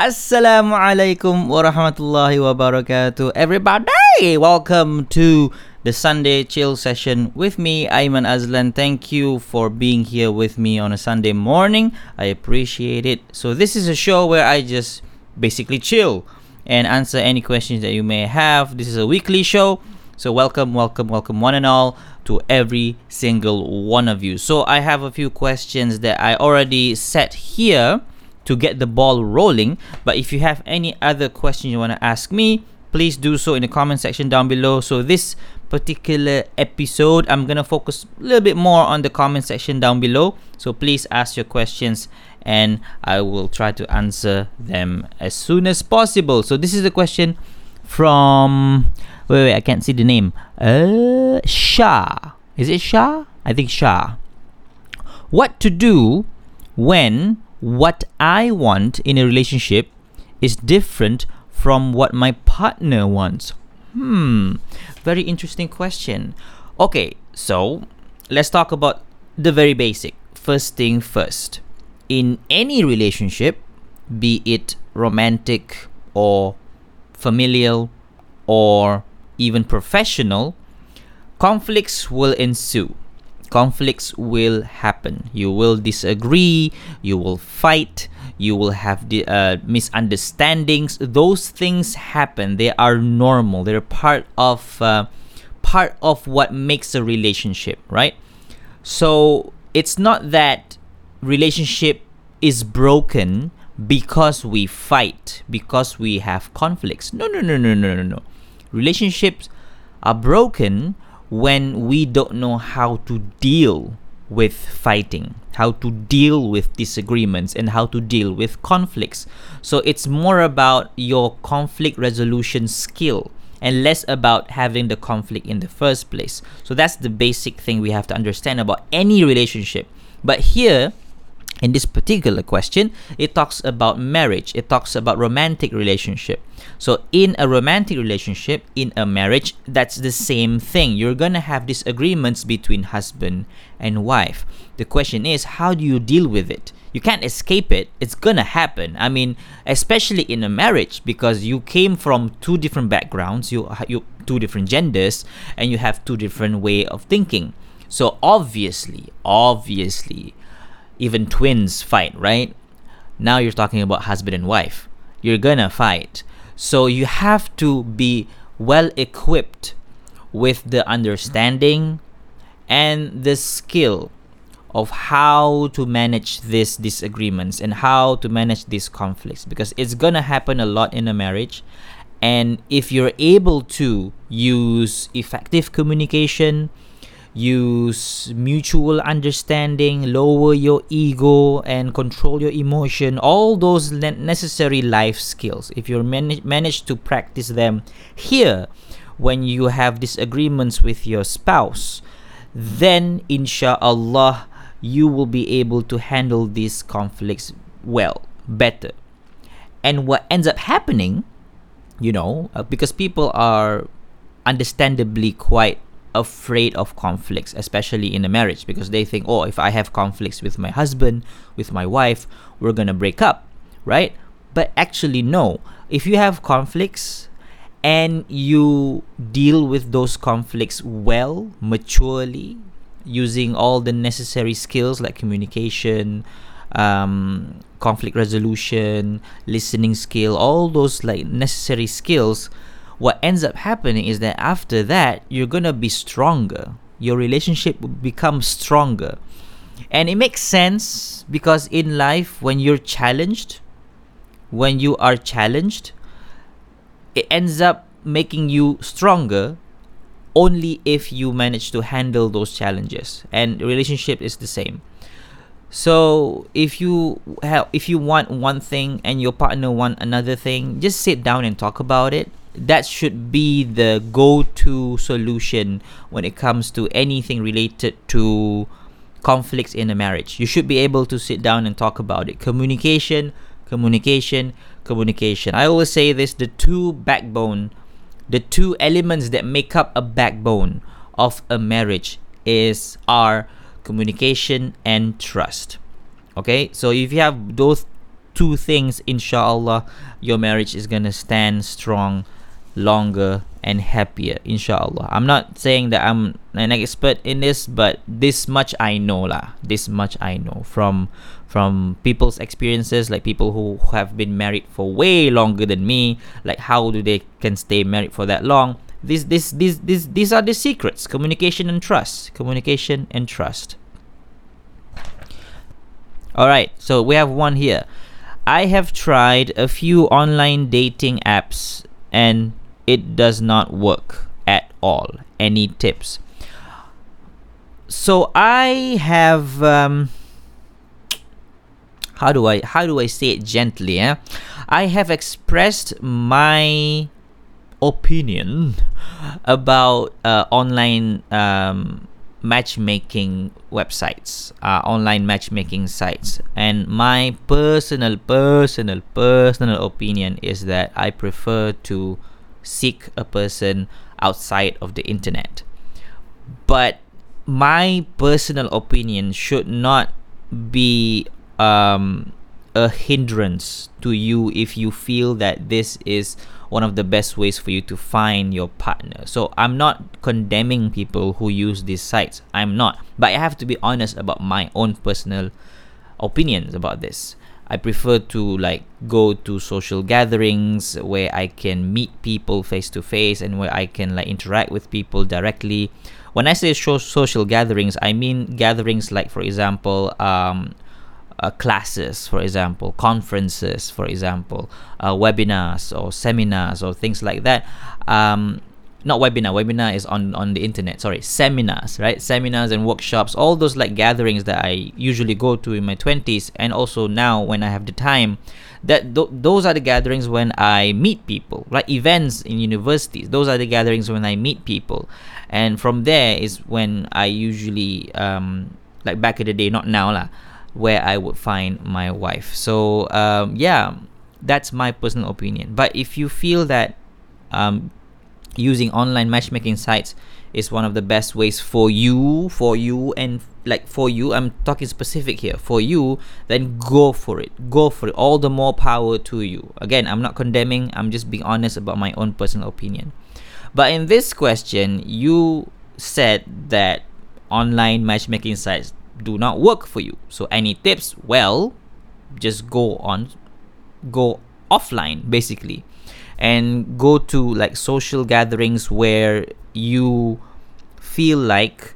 Assalamualaikum warahmatullahi wabarakatuh. Everybody, welcome to the Sunday chill session with me, Aiman Azlan. Thank you for being here with me on a Sunday morning. I appreciate it. So, this is a show where I just basically chill and answer any questions that you may have. This is a weekly show. So, welcome, welcome, welcome, one and all, to every single one of you. So, I have a few questions that I already set here to get the ball rolling. But if you have any other question you want to ask me, please do so in the comment section down below. So this particular episode, I'm gonna focus a little bit more on the comment section down below. So please ask your questions and I will try to answer them as soon as possible. So this is a question from wait wait I can't see the name. Uh Shah. Is it Shah? I think Shah. What to do when what I want in a relationship is different from what my partner wants? Hmm, very interesting question. Okay, so let's talk about the very basic. First thing first. In any relationship, be it romantic or familial or even professional, conflicts will ensue conflicts will happen. You will disagree, you will fight, you will have the uh, misunderstandings. Those things happen. They are normal. They're part of uh, part of what makes a relationship, right? So it's not that relationship is broken because we fight, because we have conflicts. No, no, no, no, no, no, no. Relationships are broken when we don't know how to deal with fighting, how to deal with disagreements, and how to deal with conflicts. So it's more about your conflict resolution skill and less about having the conflict in the first place. So that's the basic thing we have to understand about any relationship. But here, in this particular question, it talks about marriage. It talks about romantic relationship. So in a romantic relationship, in a marriage, that's the same thing. You're going to have disagreements between husband and wife. The question is, how do you deal with it? You can't escape it. It's going to happen. I mean, especially in a marriage because you came from two different backgrounds, you you two different genders and you have two different way of thinking. So obviously, obviously, even twins fight, right? Now you're talking about husband and wife. You're gonna fight. So you have to be well equipped with the understanding and the skill of how to manage these disagreements and how to manage these conflicts because it's gonna happen a lot in a marriage. And if you're able to use effective communication, use mutual understanding, lower your ego, and control your emotion. All those necessary life skills. If you manage manage to practice them here, when you have disagreements with your spouse, then inshallah you will be able to handle these conflicts well, better. And what ends up happening, you know, uh, because people are understandably quite afraid of conflicts, especially in a marriage, because they think, oh, if I have conflicts with my husband, with my wife, we're gonna break up, right? But actually, no. If you have conflicts and you deal with those conflicts well, maturely, using all the necessary skills like communication, um, conflict resolution, listening skill, all those like necessary skills what ends up happening is that after that, you're gonna be stronger. Your relationship will become stronger. And it makes sense because in life, when you're challenged, when you are challenged, it ends up making you stronger only if you manage to handle those challenges. And relationship is the same. So if you have if you want one thing and your partner want another thing, just sit down and talk about it that should be the go-to solution when it comes to anything related to conflicts in a marriage. You should be able to sit down and talk about it. Communication, communication, communication. I always say this the two backbone, the two elements that make up a backbone of a marriage is are communication and trust. Okay? So if you have those two things, inshallah, your marriage is gonna stand strong longer and happier inshallah. I'm not saying that i'm an expert in this but this much i know lah. This much i know from from people's experiences like people who have been married for way longer than me like how do they can stay married for that long? This this this, this these are the secrets communication and trust communication and trust. All right so we have one here. I have tried a few online dating apps and it does not work at all. Any tips? So I have um, how do I how do I say it gently? Eh? I have expressed my opinion about uh, online um, matchmaking websites, uh, online matchmaking sites, and my personal, personal, personal opinion is that I prefer to seek a person outside of the internet. But my personal opinion should not be um, a hindrance to you if you feel that this is one of the best ways for you to find your partner. So I'm not condemning people who use these sites. I'm not. But I have to be honest about my own personal opinions about this. I prefer to like go to social gatherings where I can meet people face to face and where I can like interact with people directly. When I say social gatherings, I mean gatherings like, for example, um, uh, classes, for example, conferences, for example, uh, webinars or seminars or things like that. Um, not webinar webinar is on on the internet sorry seminars right? Seminars and workshops all those like gatherings that i usually go to in my 20s and also now when i have the time that th- those are the gatherings when i meet people like events in universities those are the gatherings when i meet people. And from there is when i usually um like back in the day not now lah where i would find my wife. So um yeah that's my personal opinion. But if you feel that um using online matchmaking sites is one of the best ways for you for you and like for you i'm talking specific here for you then go for it go for it all the more power to you. Again i'm not condemning i'm just being honest about my own personal opinion. But in this question you said that online matchmaking sites do not work for you. So any tips? Well just go on go offline basically and go to like social gatherings where you feel like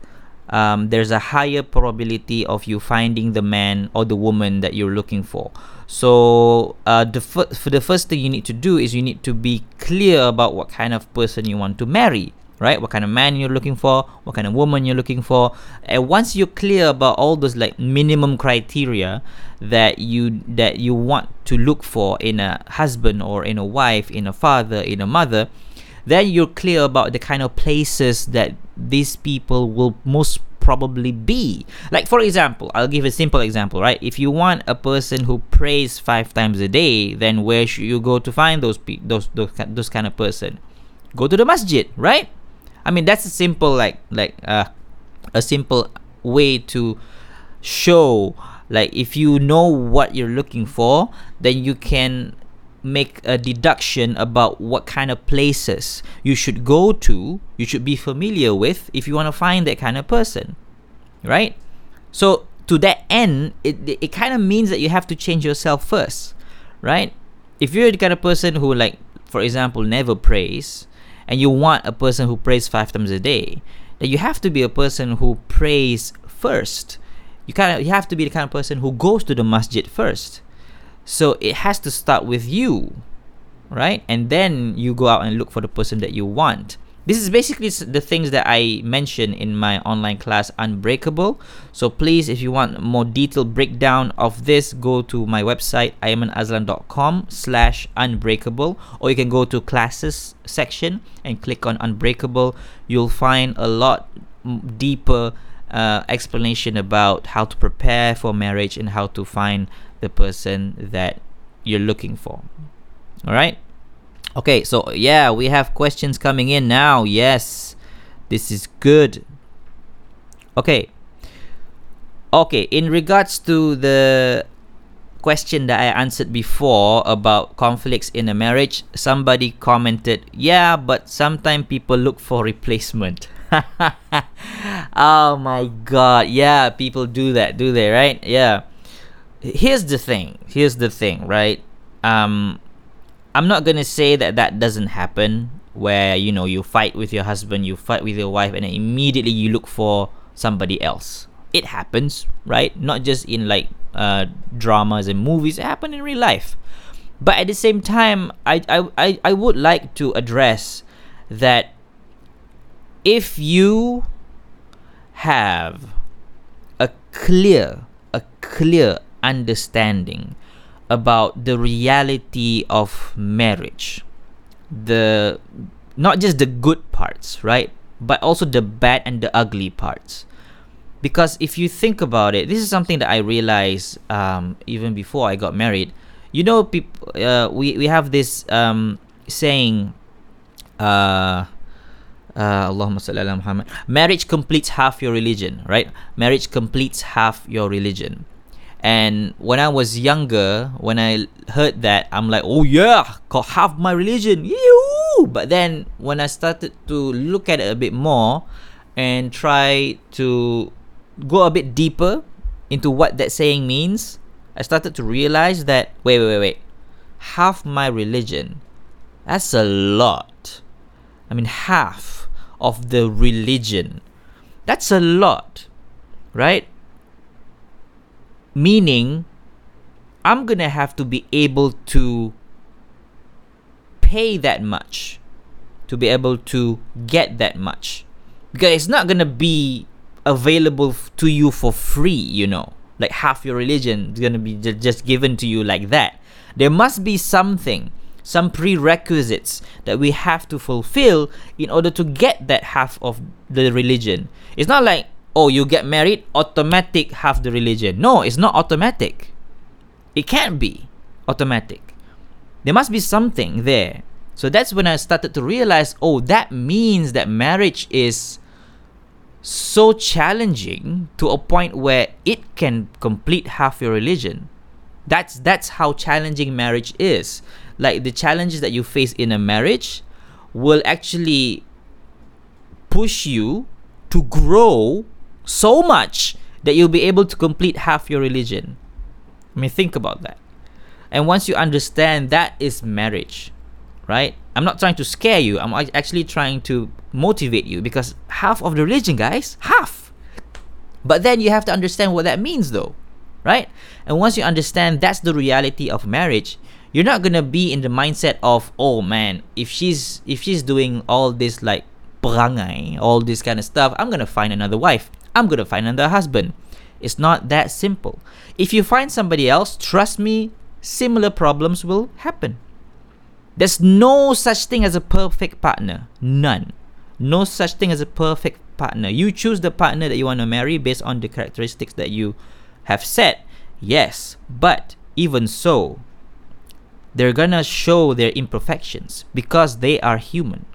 um, there's a higher probability of you finding the man or the woman that you're looking for. So uh, the f- for the first thing you need to do is you need to be clear about what kind of person you want to marry right? What kind of man you're looking for what kind of woman you're looking for. And once you're clear about all those like minimum criteria that you that you want to look for in a husband or in a wife in a father in a mother then you're clear about the kind of places that these people will most probably be. Like for example i'll give a simple example right? If you want a person who prays five times a day then where should you go to find those pe- those, those those kind of person? Go to the masjid right I mean that's a simple like like uh, a simple way to show like if you know what you're looking for then you can make a deduction about what kind of places you should go to you should be familiar with if you want to find that kind of person right? So to that end it, it kind of means that you have to change yourself first right? If you're the kind of person who like for example never prays and you want a person who prays five times a day, then you have to be a person who prays first. You kind of you have to be the kind of person who goes to the masjid first. So it has to start with you, right? And then you go out and look for the person that you want. This is basically the things that I mentioned in my online class Unbreakable. So please, if you want more detailed breakdown of this, go to my website aimanazlan.com slash unbreakable or you can go to classes section and click on Unbreakable. You'll find a lot deeper uh, explanation about how to prepare for marriage and how to find the person that you're looking for. All right. Okay, so yeah, we have questions coming in now. Yes, this is good. Okay. Okay, in regards to the question that I answered before about conflicts in a marriage, somebody commented, "Yeah, but sometimes people look for replacement." oh my god. Yeah, people do that, do they, right? Yeah. Here's the thing. Here's the thing, right? Um I'm not to say that that doesn't happen where, you know, you fight with your husband, you fight with your wife and then immediately you look for somebody else. It happens, right? Not just in like uh, dramas and movies, it happen in real life. But at the same time, I, I, I, I would like to address that if you have a clear, a clear understanding about the reality of marriage, the not just the good parts, right? But also the bad and the ugly parts because if you think about it, this is something that I realized um, even before I got married. You know, people, uh, we we have this um, saying, uh, uh, Allahumma. Marriage completes half your religion, right? Marriage completes half your religion. And when I was younger, when I heard that, I'm like, oh yeah, got half my religion. But then when I started to look at it a bit more and try to go a bit deeper into what that saying means, I started to realize that wait, wait, wait, wait. Half my religion. That's a lot. I mean, half of the religion. That's a lot, right? Meaning, I'm gonna have to be able to pay that much to be able to get that much because it's not gonna be available to you for free, you know. Like half your religion is to be just given to you like that. There must be something, some prerequisites that we have to fulfill in order to get that half of the religion. It's not like, oh, you get married, automatic half the religion. No, it's not automatic. It can't be automatic. There must be something there. So that's when I started to realize, oh, that means that marriage is so challenging to a point where it can complete half your religion. That's that's how challenging marriage is. Like the challenges that you face in a marriage will actually push you to grow so much that you'll be able to complete half your religion. I mean think about that. And once you understand that is marriage, right? I'm not trying to scare you. I'm actually trying to motivate you because half of the religion, guys, half. But then you have to understand what that means, though, right? And once you understand that's the reality of marriage, you're not gonna be in the mindset of, oh man, if she's if she's doing all this like perangai, all this kind of stuff, I'm gonna find another wife. I'm gonna find another husband. It's not that simple. If you find somebody else, trust me, similar problems will happen. There's no such thing as a perfect partner. None. No such thing as a perfect partner. You choose the partner that you want to marry based on the characteristics that you have set. Yes, but even so, they're gonna show their imperfections because they are human.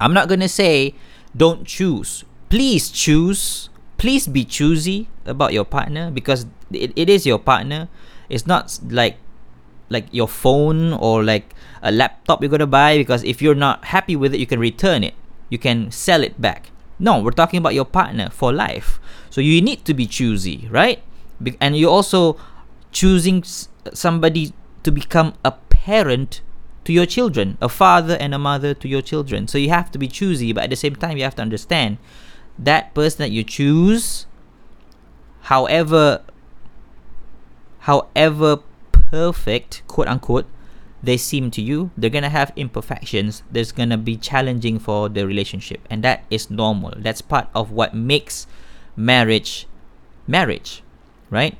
I'm not gonna say don't choose. Please choose. Please be choosy about your partner because it, it is your partner. It's not like like your phone or like a laptop you're gonna buy because if you're not happy with it, you can return it. You can sell it back. No, we're talking about your partner for life. So you need to be choosy, right? And you're also choosing somebody to become a parent to your children, a father and a mother to your children. So you have to be choosy, but at the same time, you have to understand that person that you choose, however, however perfect, quote unquote, they seem to you, they're gonna have imperfections. There's gonna be challenging for the relationship, and that is normal. That's part of what makes marriage marriage, right?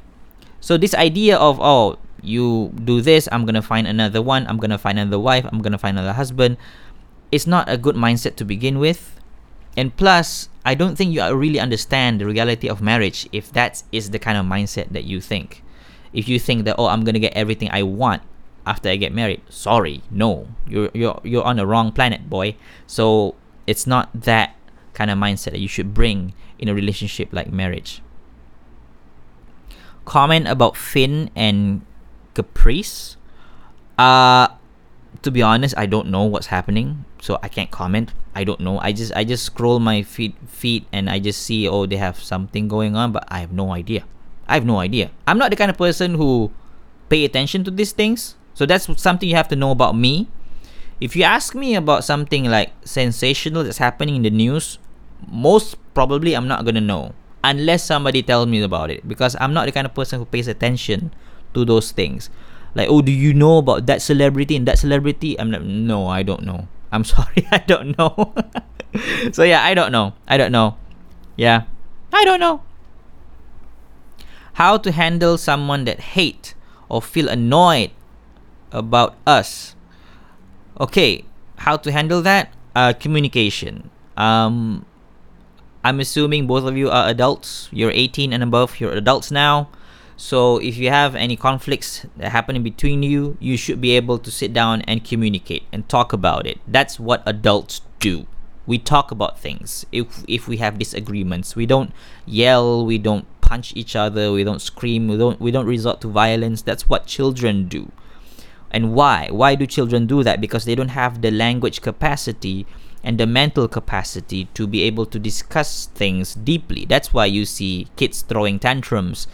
So this idea of oh, you do this, I'm gonna find another one, I'm gonna find another wife, I'm gonna find another husband, it's not a good mindset to begin with. And plus, I don't think you really understand the reality of marriage if that is the kind of mindset that you think if you think that oh I'm gonna get everything I want after I get married, sorry, no, you're you're you're on the wrong planet, boy. So it's not that kind of mindset that you should bring in a relationship like marriage. Comment about Finn and caprice. Uh, to be honest, I don't know what's happening, so I can't comment. I don't know. I just I just scroll my feed feed and I just see oh they have something going on, but I have no idea. I have no idea. I'm not the kind of person who pay attention to these things. So that's something you have to know about me. If you ask me about something like sensational that's happening in the news, most probably I'm not gonna know unless somebody tells me about it because I'm not the kind of person who pays attention to those things. Like, oh, do you know about that celebrity and that celebrity? I'm like, no, I don't know. I'm sorry, I don't know. so yeah, I don't know. I don't know. Yeah, I don't know. How to handle someone that hate or feel annoyed about us. Okay, how to handle that? Uh, communication. Um, I'm assuming both of you are adults. You're 18 and above. You're adults now. So if you have any conflicts that happen between you, you should be able to sit down and communicate and talk about it. That's what adults do. We talk about things. If if we have disagreements, we don't yell, we don't punch each other, we don't scream, we don't we don't resort to violence. That's what children do. And why? Why do children do that? Because they don't have the language capacity and the mental capacity to be able to discuss things deeply. That's why you see kids throwing tantrums.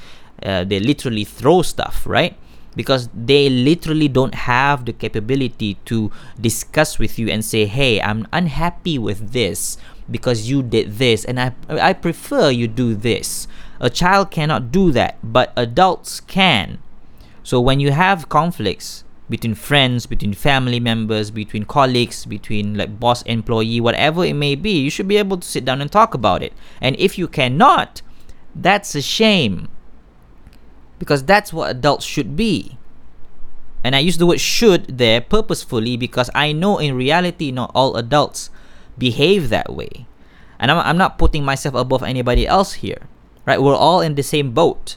Uh, they literally throw stuff, right? Because they literally don't have the capability to discuss with you and say, "Hey, I'm unhappy with this because you did this, and I I prefer you do this." A child cannot do that, but adults can. So when you have conflicts, between friends, between family members, between colleagues, between like boss employee, whatever it may be, you should be able to sit down and talk about it. And if you cannot, that's a shame. Because that's what adults should be. And I use the word should there purposefully because I know in reality not all adults behave that way. And I'm, I'm not putting myself above anybody else here. Right? We're all in the same boat.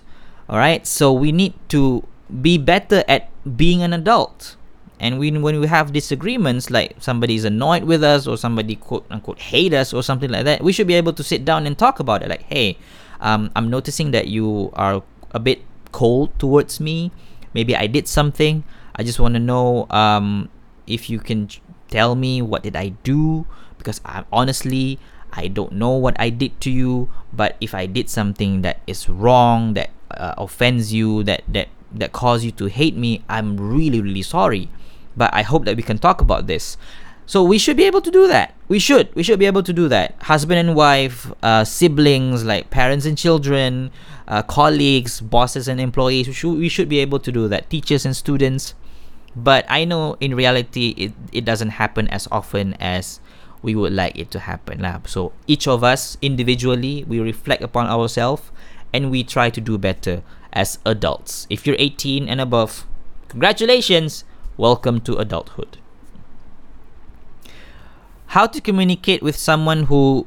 All right? So we need to be better at being an adult. And when, when we have disagreements, like somebody is annoyed with us or somebody quote unquote hate us or something like that, we should be able to sit down and talk about it. Like, hey, um, I'm noticing that you are a bit cold towards me. Maybe I did something. I just want to know um, if you can tell me what did I do because I honestly I don't know what I did to you. But if I did something that is wrong, that uh, offends you, that that that caused you to hate me, I'm really, really sorry. But I hope that we can talk about this. So we should be able to do that. We should. We should be able to do that. Husband and wife, uh, siblings, like parents and children, uh, colleagues, bosses and employees. We should, we should be able to do that. Teachers and students. But I know in reality, it, it doesn't happen as often as we would like it to happen. So each of us individually, we reflect upon ourselves and we try to do better as adults. If you're 18 and above, congratulations! Welcome to adulthood. How to communicate with someone who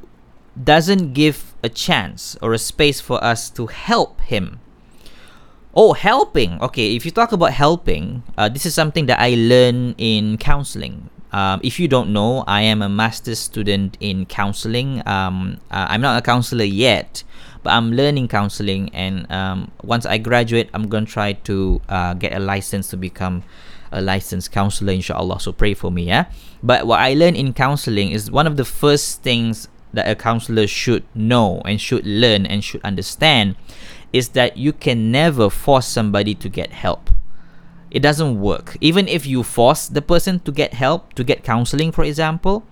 doesn't give a chance or a space for us to help him. Oh, helping. Okay, if you talk about helping, uh, this is something that I learned in counseling. Um, if you don't know, I am a master's student in counseling. Um, uh, I'm not a counselor yet, but I'm learning counseling, and um, once I graduate, I'm gonna try to uh, get a license to become a licensed counselor, inshallah. So pray for me, yeah. But what I learned in counseling is one of the first things that a counselor should know and should learn and should understand is that you can never force somebody to get help. It doesn't work. Even if you force the person to get help, to get counseling, for example,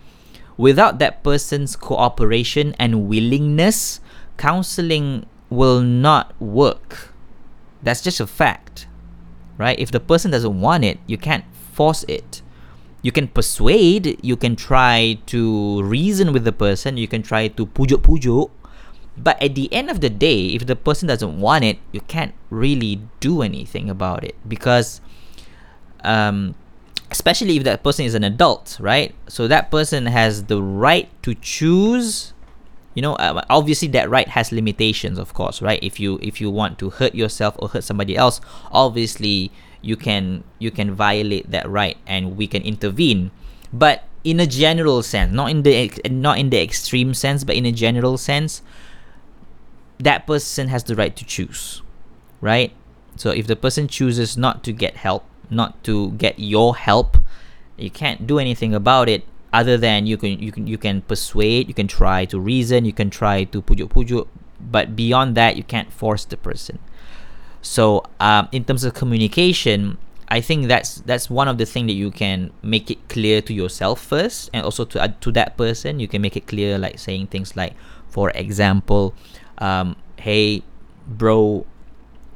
without that person's cooperation and willingness counseling will not work. That's just a fact, right? If the person doesn't want it, you can't force it. You can persuade, you can try to reason with the person, you can try to pujuk-pujuk, but at the end of the day, if the person doesn't want it, you can't really do anything about it because, um, especially if that person is an adult, right? So that person has the right to choose you know uh, obviously that right has limitations of course right? If you if you want to hurt yourself or hurt somebody else obviously you can you can violate that right and we can intervene. But in a general sense not in the not in the extreme sense but in a general sense that person has the right to choose right? So if the person chooses not to get help, not to get your help, you can't do anything about it other than you can you can you can persuade, you can try to reason, you can try to pujuk pujuk, but beyond that you can't force the person. So um, in terms of communication, I think that's that's one of the things that you can make it clear to yourself first, and also to uh, to that person. You can make it clear, like saying things like, for example, um, "Hey, bro,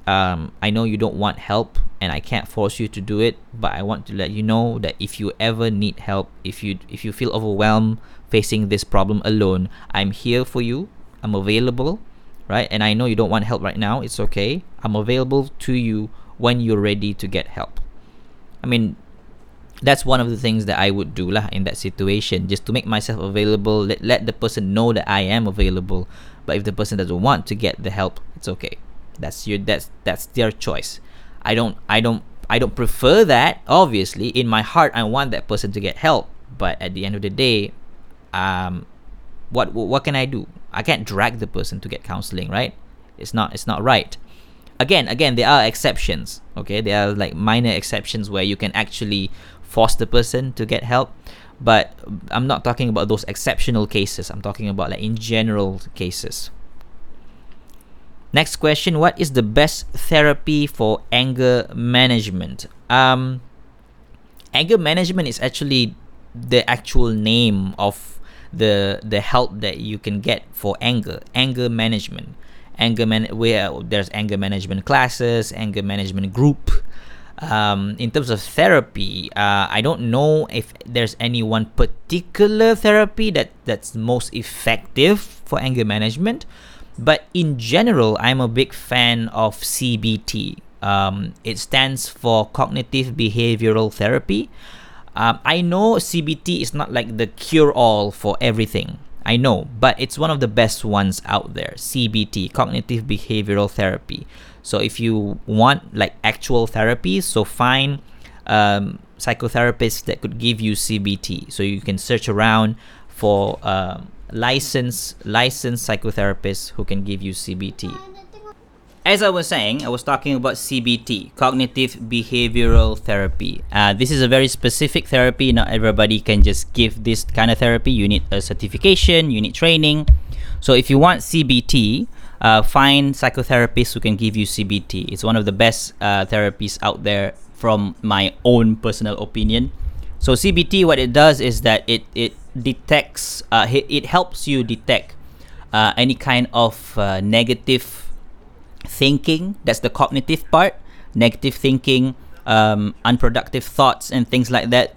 um, I know you don't want help, and I can't force you to do it, but I want to let you know that if you ever need help, if you if you feel overwhelmed facing this problem alone, I'm here for you. I'm available, right? And I know you don't want help right now. It's okay. I'm available to you when you're ready to get help. I mean, that's one of the things that I would do lah in that situation, just to make myself available. Let let the person know that I am available. But if the person doesn't want to get the help, it's okay. That's your that's that's their choice. I don't I don't I don't prefer that. Obviously, in my heart, I want that person to get help. But at the end of the day, um, what what can I do? I can't drag the person to get counseling, right? It's not it's not right again again there are exceptions okay there are like minor exceptions where you can actually force the person to get help but i'm not talking about those exceptional cases i'm talking about like in general cases next question what is the best therapy for anger management? Um anger management is actually the actual name of the the help that you can get for anger anger management. Anger man where there's anger management classes anger management group. Um, in terms of therapy uh, i don't know if there's any one particular therapy that that's most effective for anger management but in general i'm a big fan of cbt um, it stands for cognitive behavioral therapy um, i know cbt is not like the cure all for everything I know, but it's one of the best ones out there. CBT, cognitive behavioral therapy. So if you want like actual therapy, so find um, psychotherapists that could give you CBT. So you can search around for um, licensed licensed psychotherapists who can give you CBT as I was saying, I was talking about CBT, cognitive behavioral therapy. Uh, this is a very specific therapy. Not everybody can just give this kind of therapy. You need a certification, you need training. So if you want CBT, uh, find psychotherapists who can give you CBT. It's one of the best uh, therapies out there from my own personal opinion. So CBT, what it does is that it it detects, uh, it helps you detect uh, any kind of uh, negative thinking. That's the cognitive part. Negative thinking um, unproductive thoughts and things like that.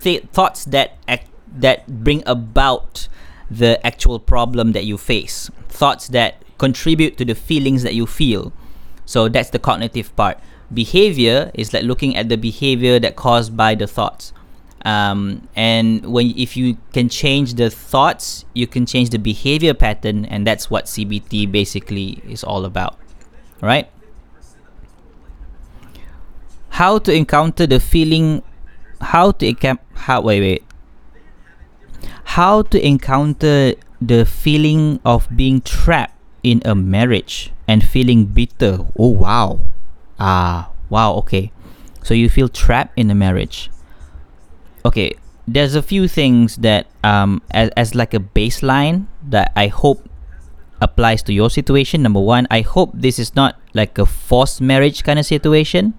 Th- thoughts that act- that bring about the actual problem that you face. Thoughts that contribute to the feelings that you feel. So that's the cognitive part. Behavior is like looking at the behavior that caused by the thoughts um, and when if you can change the thoughts you can change the behavior pattern and that's what cbt basically is all about right? How to encounter the feeling, how to how, wait, wait. How to encounter the feeling of being trapped in a marriage and feeling bitter. Oh, wow. Ah, wow, okay. So you feel trapped in a marriage. Okay, there's a few things that um as, as like a baseline that I hope applies to your situation. Number one, I hope this is not like a forced marriage kind of situation.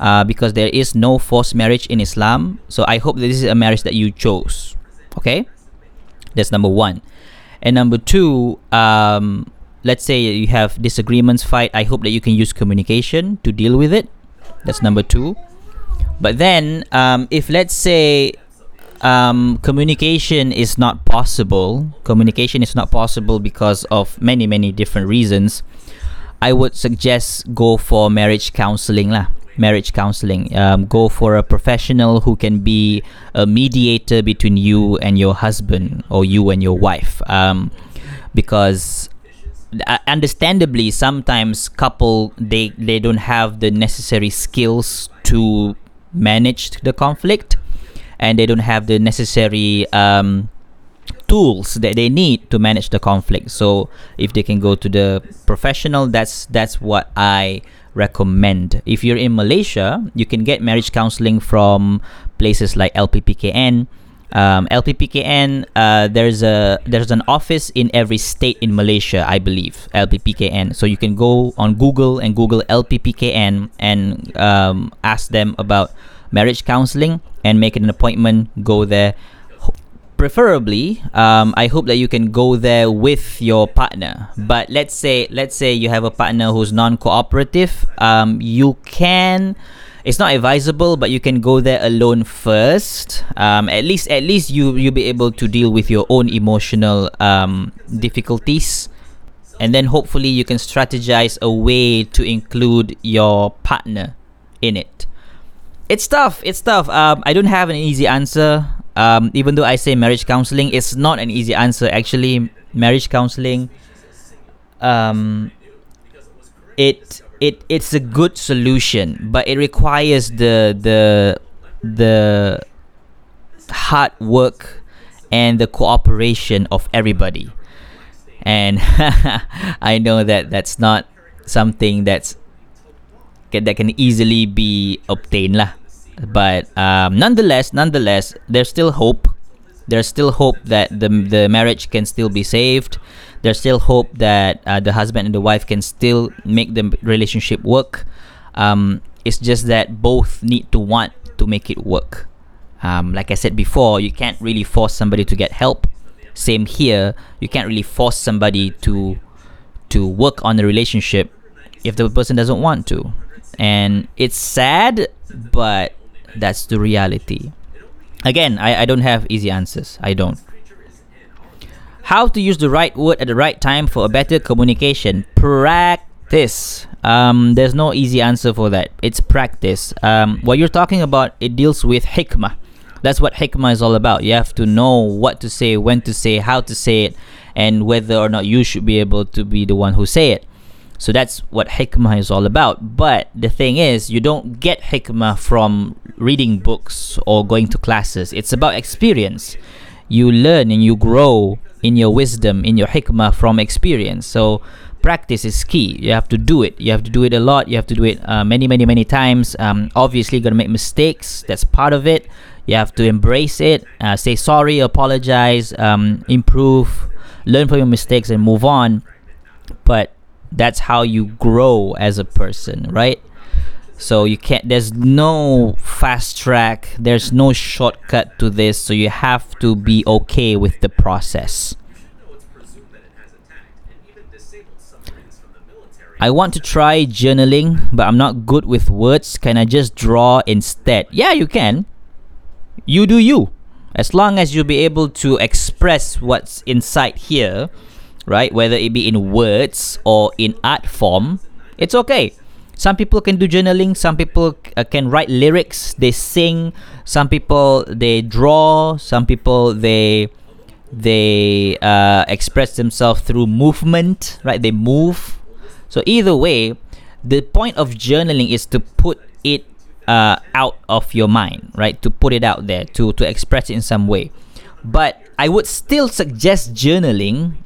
Uh, because there is no forced marriage in Islam. So I hope this is a marriage that you chose. Okay? That's number one. And number two, um, let's say you have disagreements, fight. I hope that you can use communication to deal with it. That's number two. But then, um, if let's say um, communication is not possible. Communication is not possible because of many, many different reasons. I would suggest go for marriage counseling lah. Marriage counseling. Um, go for a professional who can be a mediator between you and your husband or you and your wife. Um, because uh, understandably, sometimes couple they they don't have the necessary skills to manage the conflict and they don't have the necessary um, tools that they need to manage the conflict. So if they can go to the professional, that's that's what I recommend. If you're in Malaysia, you can get marriage counseling from places like LPPKN. Um, LPPKN, uh, there's a there's an office in every state in Malaysia, I believe. LPPKN, so you can go on Google and Google LPPKN and um, ask them about marriage counseling and make an appointment. Go there. Preferably, um, I hope that you can go there with your partner. But let's say let's say you have a partner who's non-cooperative. Um, you can it's not advisable but you can go there alone first. Um, at least at least you you'll be able to deal with your own emotional um, difficulties. And then hopefully you can strategize a way to include your partner in it. It's tough it's tough. Um, i don't have an easy answer. Um, even though i say marriage counseling it's not an easy answer actually. Marriage counseling um, it it it's a good solution, but it requires the the the hard work and the cooperation of everybody. And I know that that's not something that's that can easily be obtained lah. But um, nonetheless, nonetheless, there's still hope. There's still hope that the the marriage can still be saved there's still hope that uh, the husband and the wife can still make the relationship work. Um, it's just that both need to want to make it work. Um, like I said before, you can't really force somebody to get help. Same here, you can't really force somebody to to work on the relationship if the person doesn't want to. And it's sad, but that's the reality. Again, I, I don't have easy answers. I don't. How to use the right word at the right time for a better communication. Practice. Um, there's no easy answer for that. It's practice. Um, what you're talking about, it deals with hikmah. That's what hikmah is all about. You have to know what to say, when to say, how to say it, and whether or not you should be able to be the one who say it. So that's what hikmah is all about. But the thing is, you don't get hikmah from reading books or going to classes. It's about experience. You learn and you grow in your wisdom, in your hikmah from experience. So practice is key. You have to do it. You have to do it a lot. You have to do it uh, many, many, many times. Um, obviously, you're gonna make mistakes. That's part of it. You have to embrace it. Uh, say sorry, apologize, um, improve, learn from your mistakes, and move on. That's how you grow as a person, right? So you can't. There's no fast track. There's no shortcut to this. So you have to be okay with the process. I want to try journaling, but I'm not good with words. Can I just draw instead? Yeah, you can. You do you. As long as you'll be able to express what's inside here, right? Whether it be in words or in art form, it's okay. Some people can do journaling some people uh, can write lyrics they sing some people they draw some people they they uh, express themselves through movement right? They move. So either way the point of journaling is to put it uh, out of your mind right? To put it out there to to express it in some way. But i would still suggest journaling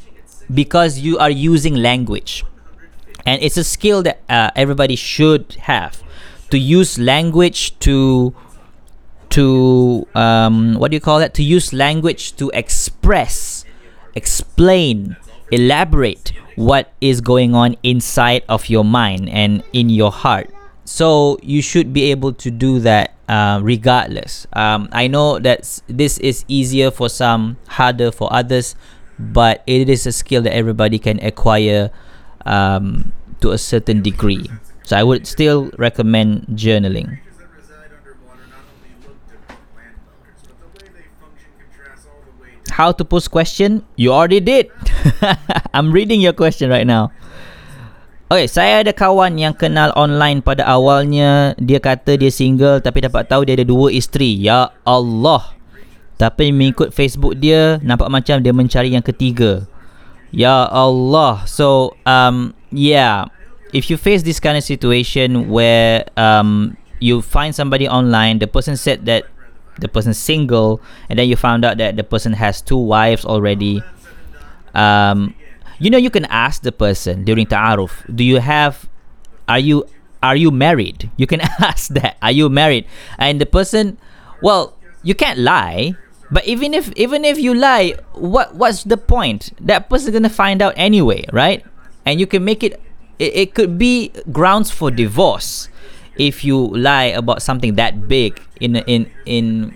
because you are using language. And it's a skill that uh, everybody should have to use language to to um, what do you call that? To use language to express explain elaborate what is going on inside of your mind and in your heart. So you should be able to do that uh, regardless. Um, i know that this is easier for some harder for others but it is a skill that everybody can acquire um, to a certain degree. So I would still recommend journaling. How to post question? You already did. I'm reading your question right now. Okay, saya ada kawan yang kenal online pada awalnya dia kata dia single tapi dapat tahu dia ada dua isteri. Ya Allah. Tapi mengikut Facebook dia nampak macam dia mencari yang ketiga. Ya Allah. So um yeah, if you face this kind of situation where um you find somebody online, the person said that the person's single, and then you found out that the person has two wives already. Um, you know, you can ask the person during ta'aruf, do you have, are you are you married? You can ask that. Are you married? And the person, well, you can't lie. But even if even if you lie, what what's the point? That person's gonna find out anyway, right? And you can make it. It, it could be grounds for divorce if you lie about something that big in in in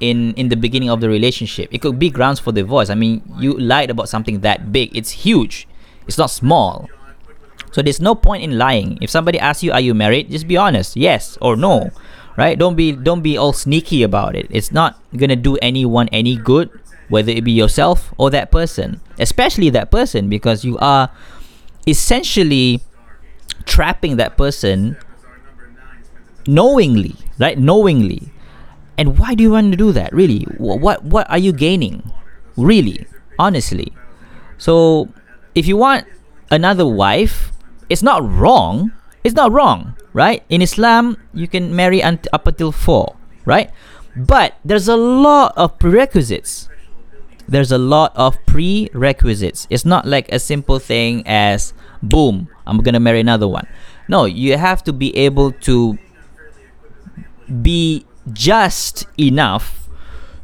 in in the beginning of the relationship. It could be grounds for divorce. I mean, you lied about something that big. It's huge. It's not small. So there's no point in lying. If somebody asks you, "Are you married?" Just be honest, yes or no, right? Don't be don't be all sneaky about it. It's not gonna do anyone any good, whether it be yourself or that person, especially that person, because you are essentially trapping that person knowingly, right? Knowingly. And why do you want to do that? Really? What what are you gaining? Really? Honestly. So if you want another wife, it's not wrong. It's not wrong, right? In Islam, you can marry up until 4, right? But there's a lot of prerequisites. There's a lot of prerequisites. It's not like a simple thing as boom, I'm to marry another one. No, you have to be able to be just enough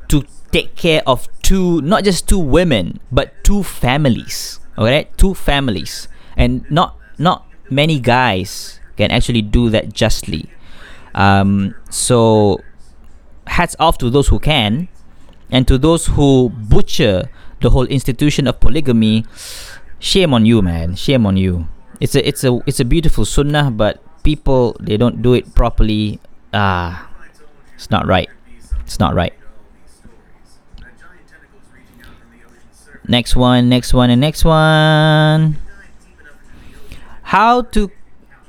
to take care of two not just two women but two families okay two families and not not many guys can actually do that justly. Um, so hats off to those who can and to those who butcher the whole institution of polygamy shame on you man. Shame on you. It's a it's a it's a beautiful sunnah but people they don't do it properly. Ah it's not right. It's not right. Next one next one and next one how to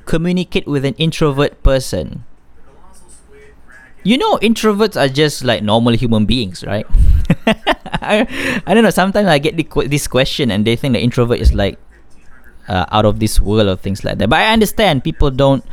communicate with an introvert person? You know introverts are just like normal human beings right? I, I don't know sometimes i get the, this question and they think the introvert is like uh, out of this world or things like that. But i understand people don't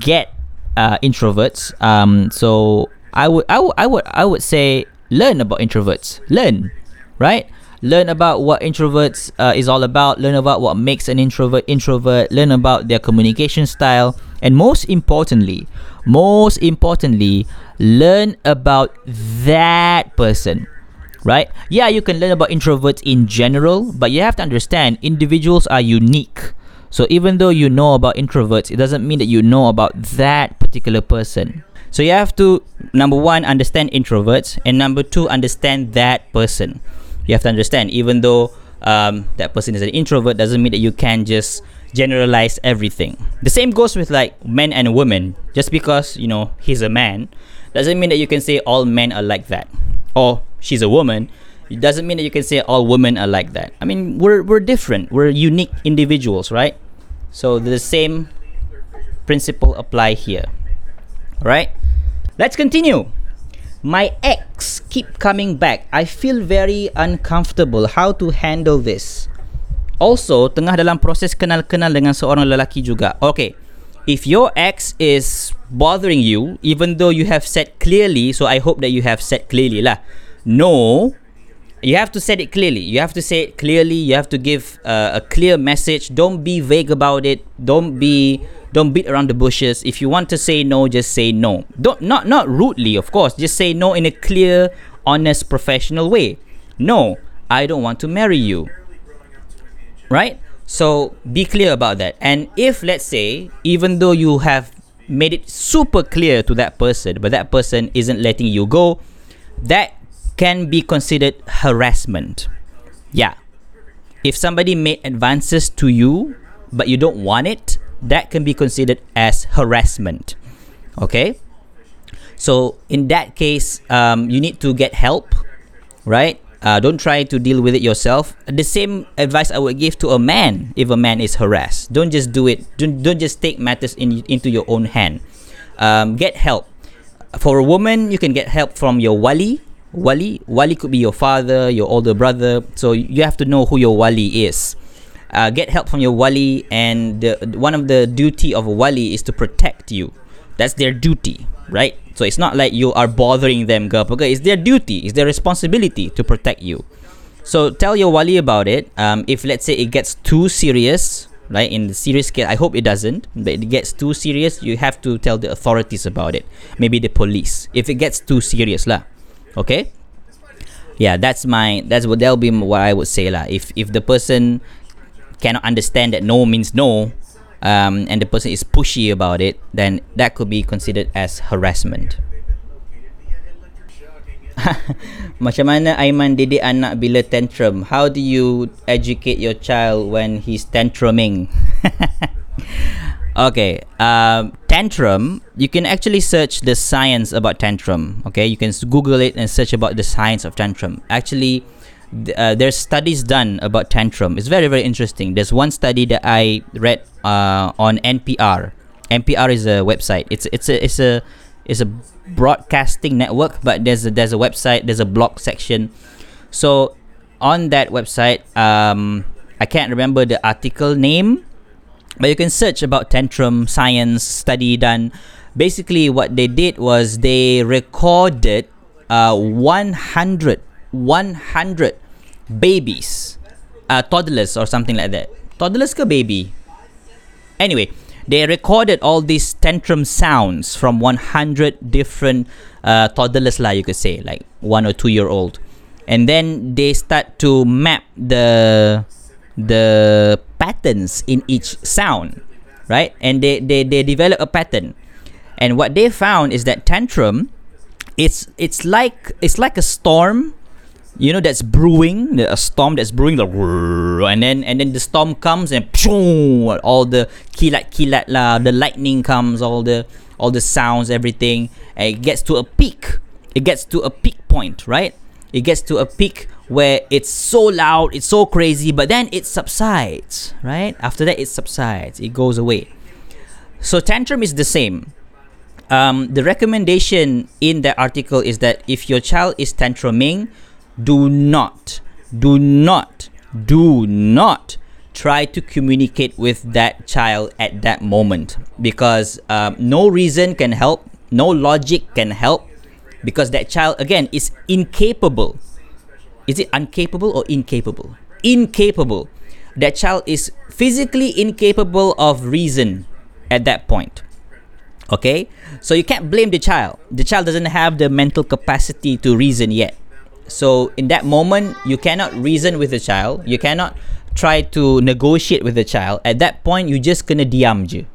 get uh, introverts. Um, so I would, I would i would i would say learn about introverts. Learn right learn about what introverts uh, is all about. Learn about what makes an introvert introvert. Learn about their communication style. And most importantly most importantly learn about that person right? Yeah you can learn about introverts in general but you have to understand individuals are unique. So even though you know about introverts it doesn't mean that you know about that particular person. So you have to number one understand introverts and number two understand that person you have to understand even though um, that person is an introvert doesn't mean that you can just generalize everything. The same goes with like men and women. Just because you know he's a man doesn't mean that you can say all men are like that. Or she's a woman it doesn't mean that you can say all women are like that. I mean we're, we're different. We're unique individuals right? So the same principle apply here. All right let's continue my ex keep coming back. I feel very uncomfortable how to handle this. Also tengah dalam proses kenal-kenal dengan seorang lelaki juga. Okay if your ex is bothering you even though you have said clearly so i hope that you have said clearly lah. No you have to say it clearly. You have to say it clearly. You have to give uh, a clear message. Don't be vague about it. Don't be don't beat around the bushes. If you want to say no just say no. Don't not not rudely of course. Just say no in a clear honest professional way. No i don't want to marry you. Right? So be clear about that. And if let's say even though you have made it super clear to that person but that person isn't letting you go that can be considered harassment. Yeah. If somebody made advances to you but you don't want it that can be considered as harassment. Okay? So in that case um, you need to get help right? Uh, don't try to deal with it yourself. The same advice i would give to a man if a man is harassed. Don't just do it. Don't, don't just take matters in, into your own hand. Um, get help. For a woman you can get help from your wali wali wali could be your father your older brother so you have to know who your wali is uh, get help from your wali and the, one of the duty of a wali is to protect you that's their duty right so it's not like you are bothering them ke. it's their duty it's their responsibility to protect you so tell your wali about it um, if let's say it gets too serious right? In the serious case, I hope it doesn't. But it gets too serious, you have to tell the authorities about it. Maybe the police. If it gets too serious, lah. Okay. Yeah, that's my that's what that'll be what I would say lah. If if the person cannot understand that no means no, um, and the person is pushy about it, then that could be considered as harassment. Macam mana Aiman didik anak bila tantrum? How do you educate your child when he's tantruming? okay, um, tantrum. You can actually search the science about tantrum. Okay, you can Google it and search about the science of tantrum. Actually, uh, there's studies done about tantrum. It's very very interesting. There's one study that I read uh, on NPR. NPR is a website. It's it's a it's a it's a broadcasting network, but there's a, there's a website, there's a blog section. So on that website, um, I can't remember the article name, but you can search about tantrum science study done. Basically, what they did was they recorded uh, 100, 100 babies, uh, toddlers or something like that. Toddlers ke baby? Anyway, they recorded all these tantrum sounds from 100 different uh, toddlers lah you could say like one or two year old and then they start to map the the patterns in each sound right? And they they, they develop a pattern. And what they found is that tantrum it's it's like it's like a storm you know that's brewing a storm that's brewing the and then and then the storm comes and all the kilat kilat lah the lightning comes all the all the sounds everything. And it gets to a peak. It gets to a peak point right it gets to a peak where it's so loud it's so crazy but then it subsides right? After that it subsides it goes away. So tantrum is the same. Um, the recommendation in the article is that if your child is tantruming do not, do not, do not try to communicate with that child at that moment because um, no reason can help, no logic can help because that child, again, is incapable. Is it incapable or incapable? Incapable. That child is physically incapable of reason at that point. Okay? So you can't blame the child. The child doesn't have the mental capacity to reason yet. So in that moment, you cannot reason with the child. You cannot try to negotiate with the child. At that point, you just kena diam je.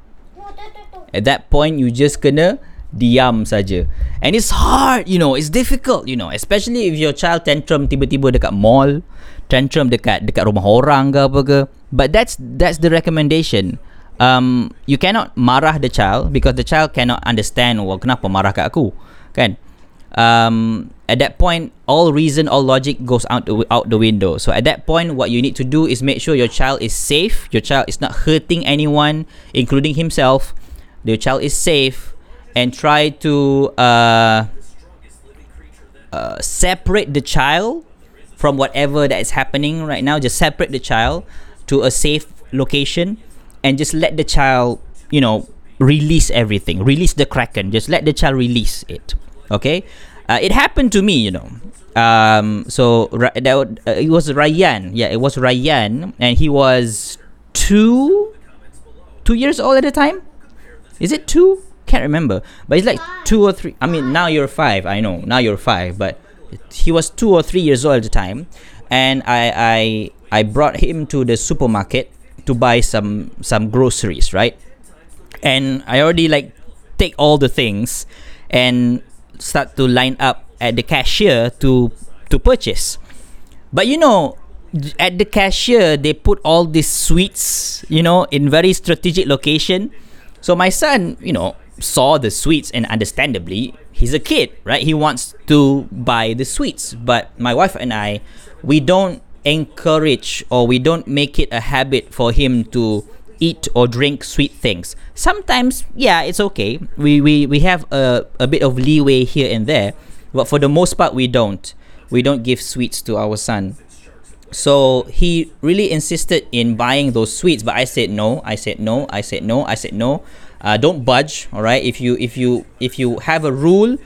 At that point, you just kena diam saja. And it's hard, you know, it's difficult, you know, especially if your child tantrum tiba-tiba dekat mall, tantrum dekat dekat rumah orang ke apa ke. But that's that's the recommendation. Um, you cannot marah the child because the child cannot understand, well, kenapa marah kat aku, kan? um, at that point all reason all logic goes out the, out the window so at that point what you need to do is make sure your child is safe your child is not hurting anyone including himself your child is safe and try to uh, uh, separate the child from whatever that is happening right now just separate the child to a safe location and just let the child you know release everything release the kraken just let the child release it Okay, uh, it happened to me, you know. Um, so that uh, it was Ryan. Yeah, it was Ryan, and he was two, two years old at the time. Is it two? Can't remember, but it's like two or three. I mean, now you're five. I know now you're five, but he was two or three years old at the time, and I I I brought him to the supermarket to buy some some groceries, right? And I already like take all the things, and start to line up at the cashier to to purchase. But you know, at the cashier they put all these sweets, you know, in very strategic location. So my son, you know, saw the sweets and understandably, he's a kid, right? He wants to buy the sweets. But my wife and I, we don't encourage or we don't make it a habit for him to eat or drink sweet things. Sometimes, yeah, it's okay. We we, we have a, a bit of leeway here and there, but for the most part, we don't. We don't give sweets to our son. So he really insisted in buying those sweets, but I said no. I said no. I said no. I said no. Uh, don't budge. All right. If you if you if you have a rule,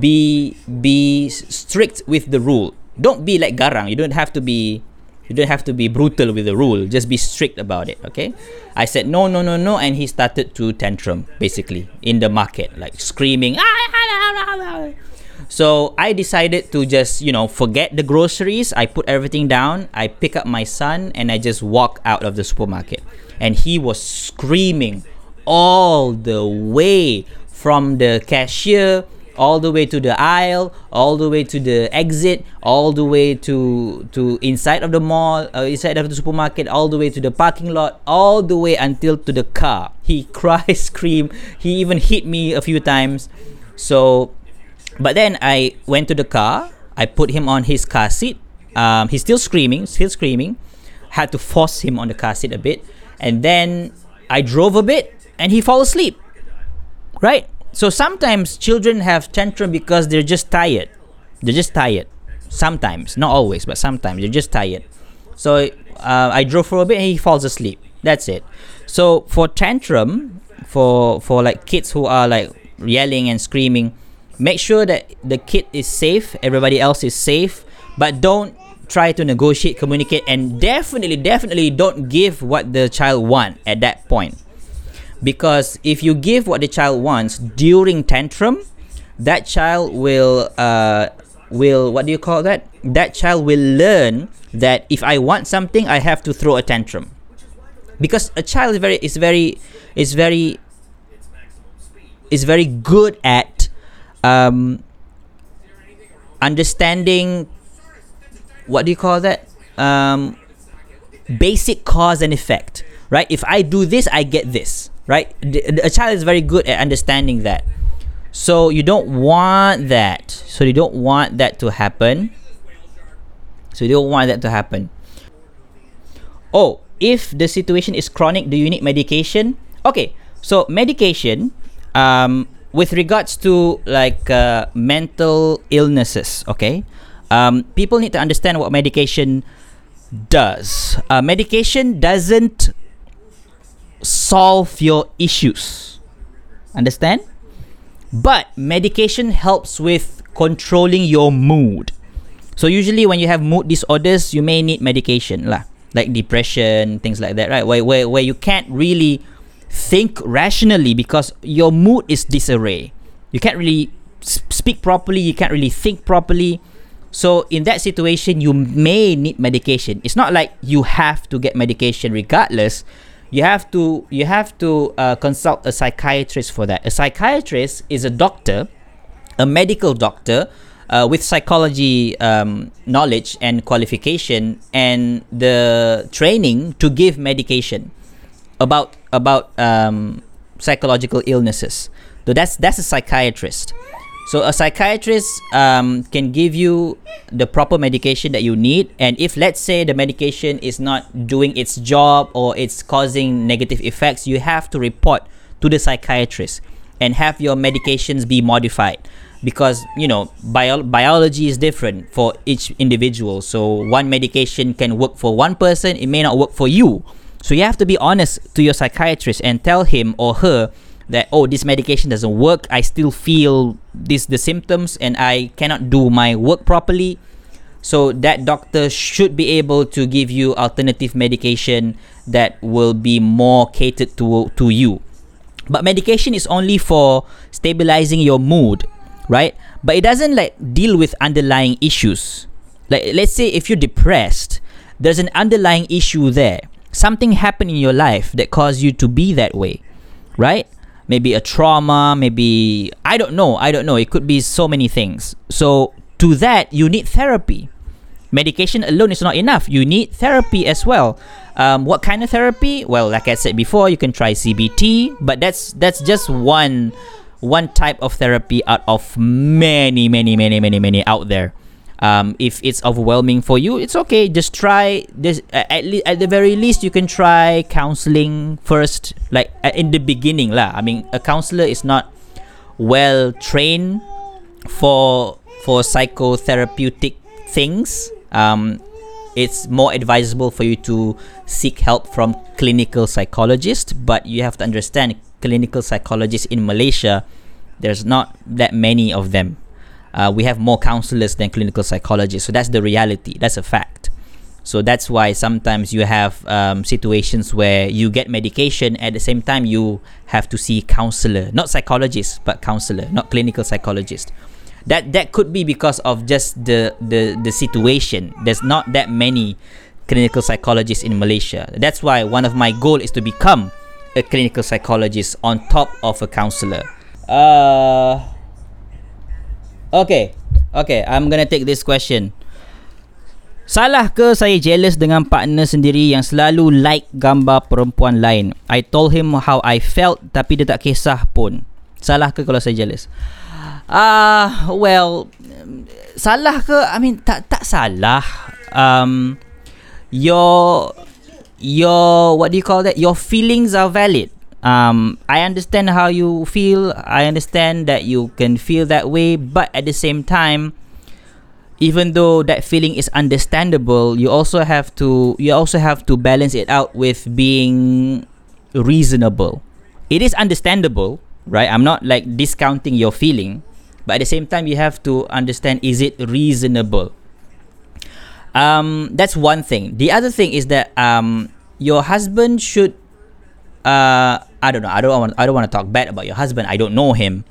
be be strict with the rule. Don't be like garang. You don't have to be You don't have to be brutal with the rule. Just be strict about it. Okay. I said no, no, no, no, and he started to tantrum basically in the market, like screaming. Ah, ah, ah, so I decided to just you know forget the groceries. I put everything down. I pick up my son and I just walk out of the supermarket. And he was screaming all the way from the cashier all the way to the aisle, all the way to the exit, all the way to to inside of the mall, uh, inside of the supermarket, all the way to the parking lot, all the way until to the car. He cried, screamed. He even hit me a few times. So, but then I went to the car. I put him on his car seat. Um, he's still screaming, still screaming. Had to force him on the car seat a bit, and then I drove a bit, and he fall asleep. Right? So sometimes children have tantrum because they're just tired. They're just tired. Sometimes. Not always but sometimes. They're just tired. So uh, i drove for a bit and he falls asleep. That's it. So for tantrum for for like kids who are like yelling and screaming make sure that the kid is safe everybody else is safe but don't try to negotiate communicate and definitely definitely don't give what the child want at that point because if you give what the child wants during tantrum that child will uh, will what do you call that? That child will learn that if i want something i have to throw a tantrum. Because a child is very is very is very is very good at um, understanding what do you call that? Um, basic cause and effect right? If i do this i get this right? A child is very good at understanding that. So you don't want that. So you don't want that to happen. So you don't want that to happen. Oh, if the situation is chronic, do you need medication? Okay, so medication, um, with regards to like uh, mental illnesses, okay, um, people need to understand what medication does. Uh, medication doesn't solve your issues. Understand? But medication helps with controlling your mood. So usually when you have mood disorders, you may need medication lah, like depression, things like that, right? Where where where you can't really think rationally because your mood is disarray. You can't really speak properly, you can't really think properly. So in that situation, you may need medication. It's not like you have to get medication regardless you have to you have to uh, consult a psychiatrist for that. A psychiatrist is a doctor, a medical doctor uh, with psychology um, knowledge and qualification and the training to give medication about about um, psychological illnesses. So that's that's a psychiatrist. So a psychiatrist um, can give you the proper medication that you need, and if let's say the medication is not doing its job or it's causing negative effects, you have to report to the psychiatrist and have your medications be modified because you know bio- biology is different for each individual. So one medication can work for one person, it may not work for you. So you have to be honest to your psychiatrist and tell him or her that oh this medication doesn't work. I still feel this the symptoms and i cannot do my work properly. So that doctor should be able to give you alternative medication that will be more catered to to you. But medication is only for stabilizing your mood right? But it doesn't like deal with underlying issues. Like let's say if you're depressed there's an underlying issue there. Something happened in your life that caused you to be that way right maybe a trauma, maybe I don't know, I don't know. It could be so many things. So to that, you need therapy. Medication alone is not enough. You need therapy as well. Um, what kind of therapy? Well, like I said before, you can try CBT, but that's that's just one one type of therapy out of many, many, many, many, many out there. Um, if it's overwhelming for you, it's okay. Just try this. At, le- at the very least, you can try counseling first, like in the beginning, lah. I mean, a counselor is not well trained for for psychotherapeutic things. Um, it's more advisable for you to seek help from clinical psychologists. But you have to understand, clinical psychologists in Malaysia, there's not that many of them uh, we have more counselors than clinical psychologists. So that's the reality. That's a fact. So that's why sometimes you have um, situations where you get medication at the same time you have to see counselor, not psychologist, but counselor, not clinical psychologist. That that could be because of just the the the situation. There's not that many clinical psychologists in Malaysia. That's why one of my goal is to become a clinical psychologist on top of a counselor. Uh Okay. Okay, I'm gonna take this question. Salah ke saya jealous dengan partner sendiri yang selalu like gambar perempuan lain? I told him how I felt tapi dia tak kisah pun. Salah ke kalau saya jealous? Ah, uh, well, salah ke? I mean tak tak salah. Um your your what do you call that? Your feelings are valid. Um I understand how you feel. I understand that you can feel that way, but at the same time, even though that feeling is understandable you also have to you also have to balance it out with being reasonable. It is understandable right? I'm not like discounting your feeling. But at the same time you have to understand is it reasonable? Um that's one thing. The other thing is that um your husband should uh i don't know i don't want i don't want to talk bad about your husband i don't know him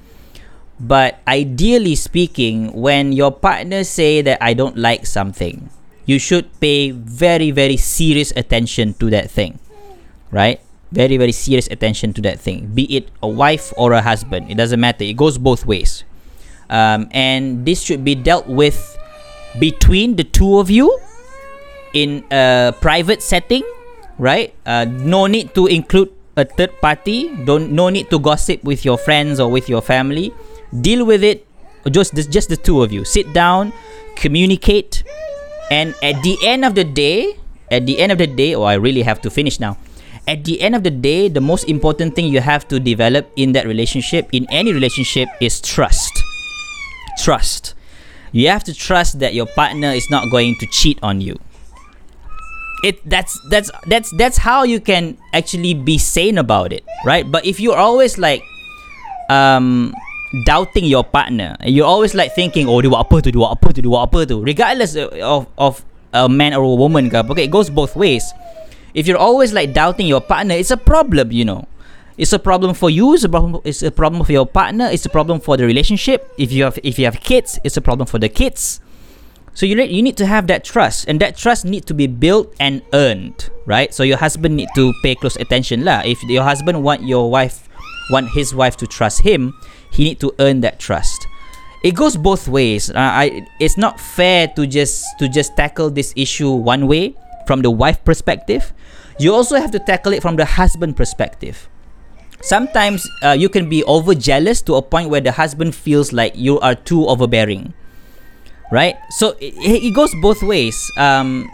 but ideally speaking, when your partner say that I don't like something, you should pay very very serious attention to that thing. Right? Very very serious attention to that thing. Be it a wife or a husband, it doesn't matter. It goes both ways. Um, and this should be dealt with between the two of you in a private setting, right? Uh, no need to include a third party. Don't no need to gossip with your friends or with your family. Deal with it just just the two of you. Sit down communicate and at the end of the day at the end of the day oh i really have to finish now. At the end of the day the most important thing you have to develop in that relationship in any relationship is trust. Trust. You have to trust that your partner is not going to cheat on you it that's that's that's that's how you can actually be sane about it right but if you're always like um doubting your partner. You're always like thinking, oh, do apa dia buat apa tu, do apa tu. Regardless of of a man or a woman ke Okay, it goes both ways. If you're always like doubting your partner, it's a problem, you know. It's a problem for you. It's a problem. It's a problem for your partner. It's a problem for the relationship. If you have if you have kids, it's a problem for the kids. So you need you need to have that trust, and that trust need to be built and earned, right? So your husband need to pay close attention lah. If your husband want your wife want his wife to trust him, he need to earn that trust. It goes both ways. Uh, I, it's not fair to just to just tackle this issue one way from the wife perspective. You also have to tackle it from the husband perspective. Sometimes uh, you can be over jealous to a point where the husband feels like you are too overbearing right so it, it goes both ways um,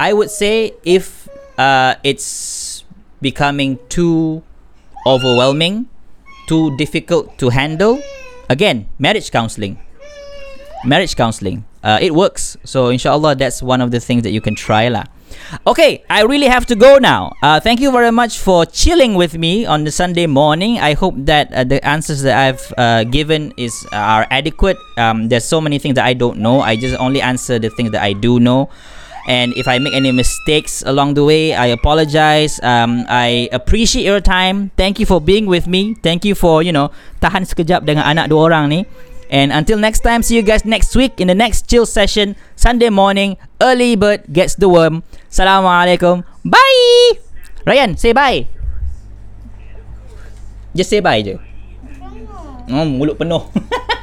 i would say if uh, it's becoming too overwhelming too difficult to handle, again, marriage counseling. Marriage counseling. Uh, it works. So inshallah, that's one of the things that you can try lah. Okay, I really have to go now. Uh, thank you very much for chilling with me on the Sunday morning. I hope that uh, the answers that I've uh, given is are adequate. Um, there's so many things that I don't know. I just only answer the things that I do know. And if I make any mistakes along the way, I apologize. Um, I appreciate your time. Thank you for being with me. Thank you for, you know, tahan sekejap dengan anak dua orang ni. And until next time, see you guys next week in the next chill session, Sunday morning. Early bird gets the worm. Assalamualaikum. Bye. Ryan, say bye. Just say bye je. Oh, mulut penuh.